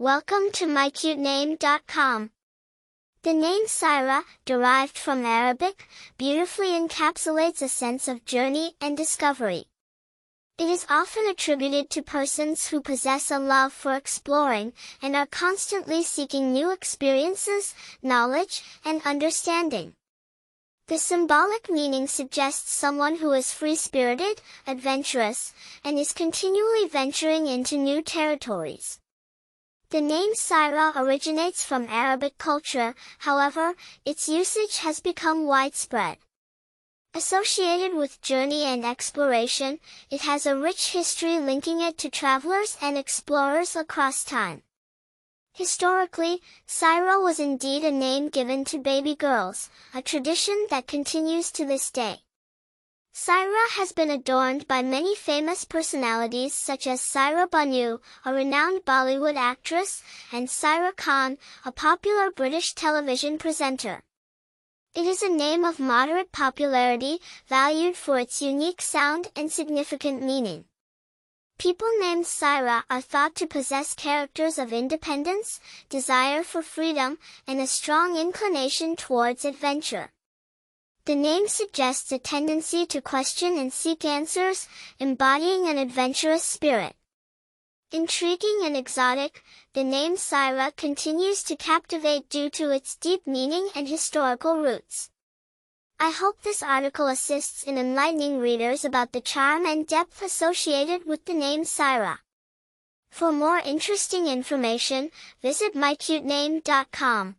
Welcome to mycutename.com. The name Saira, derived from Arabic, beautifully encapsulates a sense of journey and discovery. It is often attributed to persons who possess a love for exploring and are constantly seeking new experiences, knowledge, and understanding. The symbolic meaning suggests someone who is free-spirited, adventurous, and is continually venturing into new territories. The name Saira originates from Arabic culture, however, its usage has become widespread. Associated with journey and exploration, it has a rich history linking it to travelers and explorers across time. Historically, Saira was indeed a name given to baby girls, a tradition that continues to this day. Saira has been adorned by many famous personalities such as Saira Banu, a renowned Bollywood actress, and Saira Khan, a popular British television presenter. It is a name of moderate popularity, valued for its unique sound and significant meaning. People named Saira are thought to possess characters of independence, desire for freedom, and a strong inclination towards adventure. The name suggests a tendency to question and seek answers, embodying an adventurous spirit. Intriguing and exotic, the name Saira continues to captivate due to its deep meaning and historical roots. I hope this article assists in enlightening readers about the charm and depth associated with the name Saira. For more interesting information, visit mycutename.com.